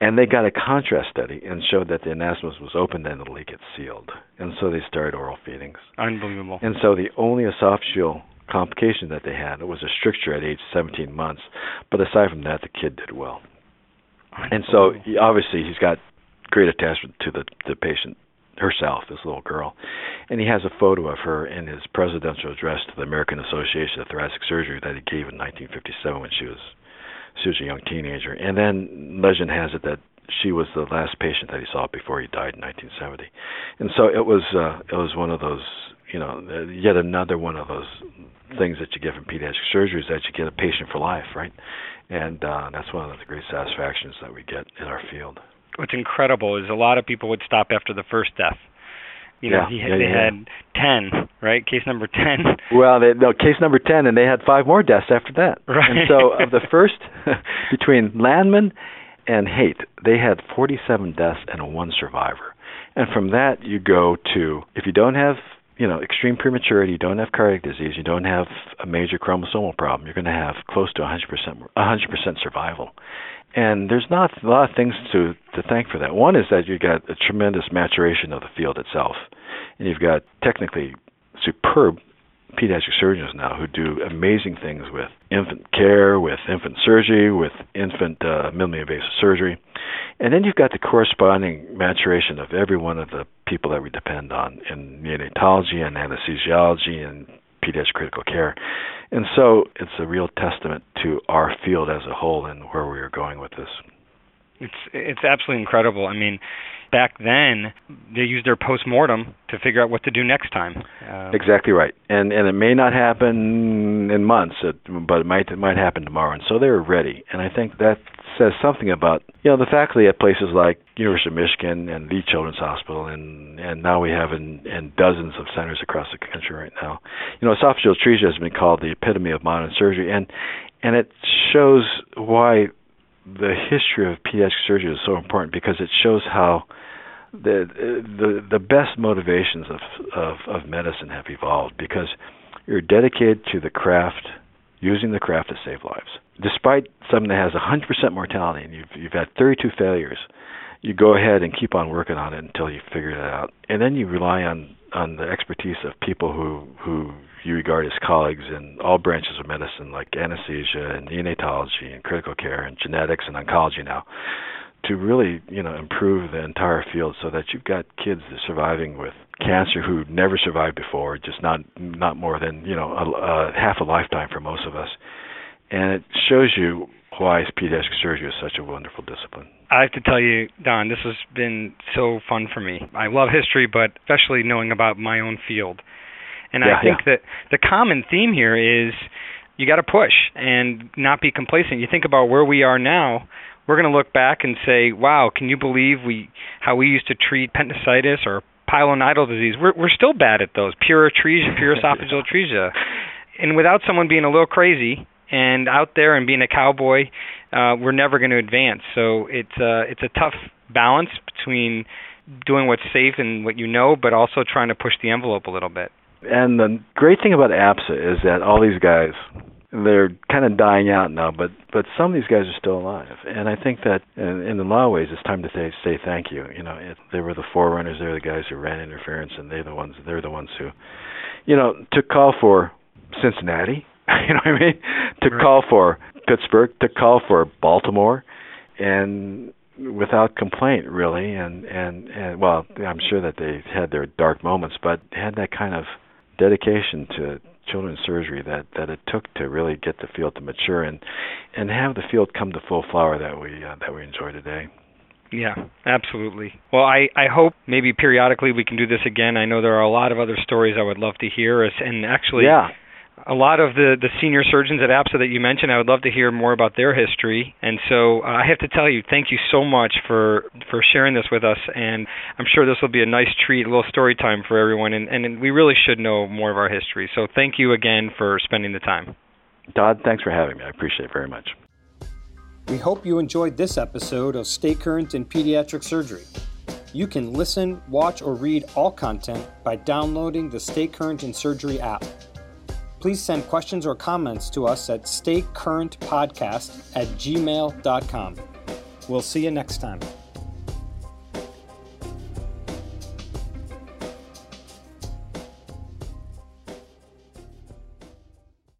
And they got a contrast study and showed that the anastomosis was open and the leak had sealed. And so they started oral feedings. Unbelievable. And so the only esophageal complication that they had was a stricture at age 17 months. But aside from that, the kid did well. And so he, obviously he's got great attachment to the the patient herself, this little girl. And he has a photo of her in his presidential address to the American Association of Thoracic Surgery that he gave in 1957 when she was she was a young teenager. And then legend has it that she was the last patient that he saw before he died in 1970. And so it was uh, it was one of those you know yet another one of those things that you get from pediatric surgery is that you get a patient for life, right? And uh, that's one of the great satisfactions that we get in our field what's incredible is a lot of people would stop after the first death. You know, yeah, he, yeah, they yeah. had ten, right? Case number ten. <laughs> Well, they, no, case number ten, and they had five more deaths after that. <laughs> Right. And so, of the first, <laughs> between Lanman and Haight, they had 47 deaths and one survivor. And from that, you go to if you don't have you know extreme prematurity, you don't have cardiac disease, you don't have a major chromosomal problem, you're going to have close to 100% 100% survival. And there's not a lot of things to to thank for that. One is that you've got a tremendous maturation of the field itself, and you've got technically superb pediatric surgeons now who do amazing things with infant care, with infant surgery, with infant uh, minimally invasive surgery. And then you've got the corresponding maturation of every one of the people that we depend on in neonatology and anesthesiology and pediatric critical care. And so it's a real testament to our field as a whole and where we are going with this. It's it's absolutely incredible. I mean, back then they used their post mortem to figure out what to do next time. Um, exactly right, and and it may not happen in months, but it might it might happen tomorrow. And so they were ready, and I think that says something about you know the faculty at places like University of Michigan and the Children's Hospital, and and now we have in, in dozens of centers across the country right now. You know, esophageal atresia has been called the epitome of modern surgery, and and it shows why the history of pediatric surgery is so important because it shows how the the the best motivations of of, of medicine have evolved because you're dedicated to the craft, using the craft to save lives. Despite something that has 100% mortality and you've you've had 32 failures, you go ahead and keep on working on it until you figure it out, and then you rely on on the expertise of people who who you regard as colleagues in all branches of medicine, like anesthesia and neonatology and critical care and genetics and oncology now, to really you know improve the entire field so that you've got kids that are surviving with cancer who never survived before, just not not more than you know a, a half a lifetime for most of us, and it shows you why pediatric surgery is such a wonderful discipline. I have to tell you, Don, this has been so fun for me. I love history, but especially knowing about my own field. And yeah, I think yeah. that the common theme here is you got to push and not be complacent. You think about where we are now, we're going to look back and say, "Wow, can you believe we how we used to treat appendicitis or pilonidal disease? We're we're still bad at those. Pure atresia, pure <laughs> esophageal atresia." And without someone being a little crazy and out there and being a cowboy, uh, we're never going to advance. So it's uh, it's a tough balance between doing what's safe and what you know, but also trying to push the envelope a little bit. And the great thing about APSA is that all these guys, they're kind of dying out now, but but some of these guys are still alive. And I think that in, in a lot of ways, it's time to say say thank you. You know, it, they were the forerunners. They're the guys who ran interference, and they're the ones. They're the ones who, you know, to call for Cincinnati. <laughs> You know what I mean? To right. call for Pittsburgh, to call for Baltimore, and without complaint, really. And and and well, I'm sure that they had their dark moments, but had that kind of dedication to children's surgery that that it took to really get the field to mature and and have the field come to full flower that we uh, that we enjoy today. Yeah, absolutely. Well, I, I hope maybe periodically we can do this again. I know there are a lot of other stories I would love to hear, and actually, yeah a lot of the the senior surgeons at APSA that you mentioned, I would love to hear more about their history. And so uh, I have to tell you, thank you so much for for sharing this with us. And I'm sure this will be a nice treat, a little story time for everyone. And and we really should know more of our history. So thank you again for spending the time. Todd, thanks for having me. I appreciate it very much. We hope you enjoyed this episode of Stay Current in Pediatric Surgery. You can listen, watch, or read all content by downloading the Stay Current in Surgery app please send questions or comments to us at staycurrentpodcast at gmail.com. We'll see you next time.